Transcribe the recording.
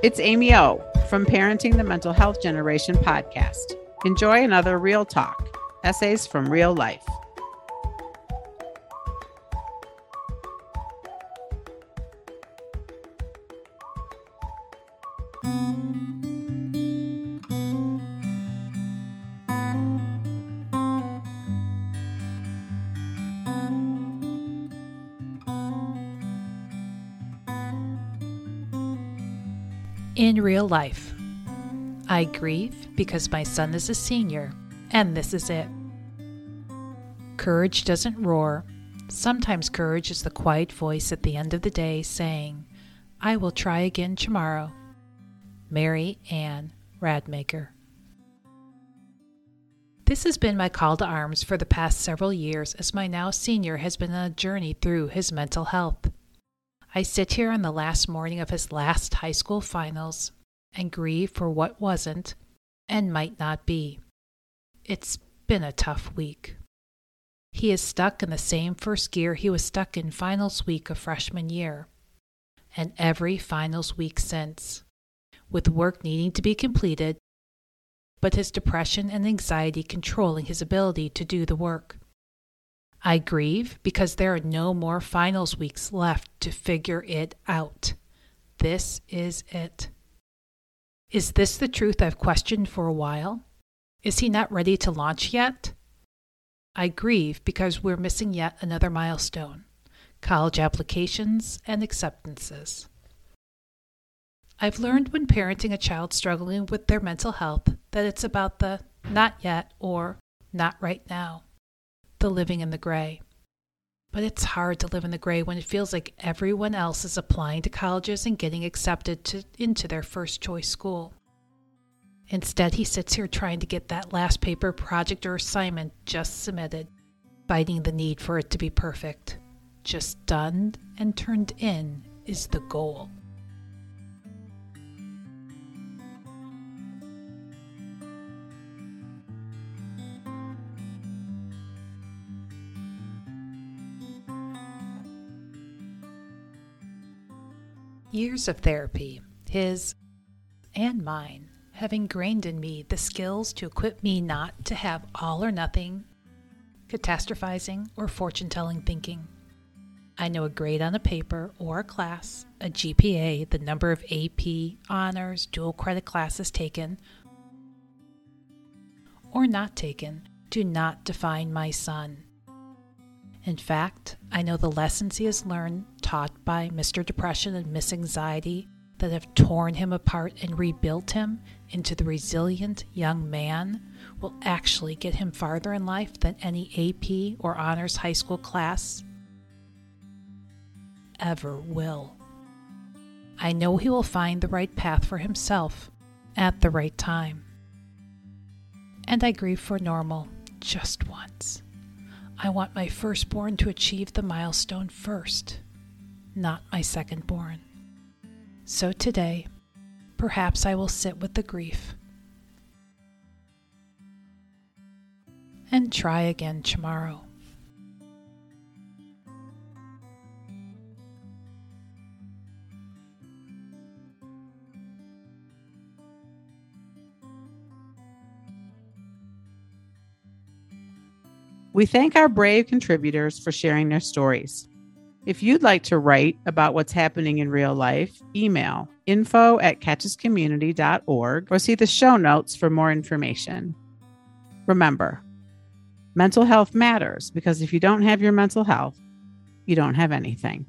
It's Amy O from Parenting the Mental Health Generation podcast. Enjoy another real talk, essays from real life. In real life, I grieve because my son is a senior, and this is it. Courage doesn't roar. Sometimes courage is the quiet voice at the end of the day saying, I will try again tomorrow. Mary Anne Radmacher. This has been my call to arms for the past several years as my now senior has been on a journey through his mental health. I sit here on the last morning of his last high school finals and grieve for what wasn't and might not be. It's been a tough week. He is stuck in the same first gear he was stuck in finals week of freshman year, and every finals week since, with work needing to be completed, but his depression and anxiety controlling his ability to do the work. I grieve because there are no more finals weeks left to figure it out. This is it. Is this the truth I've questioned for a while? Is he not ready to launch yet? I grieve because we're missing yet another milestone college applications and acceptances. I've learned when parenting a child struggling with their mental health that it's about the not yet or not right now the living in the gray. But it's hard to live in the gray when it feels like everyone else is applying to colleges and getting accepted to, into their first choice school. Instead, he sits here trying to get that last paper, project, or assignment just submitted, fighting the need for it to be perfect. Just done and turned in is the goal. Years of therapy, his and mine, have ingrained in me the skills to equip me not to have all or nothing, catastrophizing, or fortune telling thinking. I know a grade on a paper or a class, a GPA, the number of AP, honors, dual credit classes taken, or not taken, do not define my son. In fact, I know the lessons he has learned, by Mr. Depression and Miss Anxiety, that have torn him apart and rebuilt him into the resilient young man, will actually get him farther in life than any AP or honors high school class ever will. I know he will find the right path for himself at the right time. And I grieve for normal just once. I want my firstborn to achieve the milestone first, not my second born. So today, perhaps I will sit with the grief and try again tomorrow. We thank our brave contributors for sharing their stories. If you'd like to write about what's happening in real life, email info at catchescommunity.org or see the show notes for more information. Remember, mental health matters because if you don't have your mental health, you don't have anything.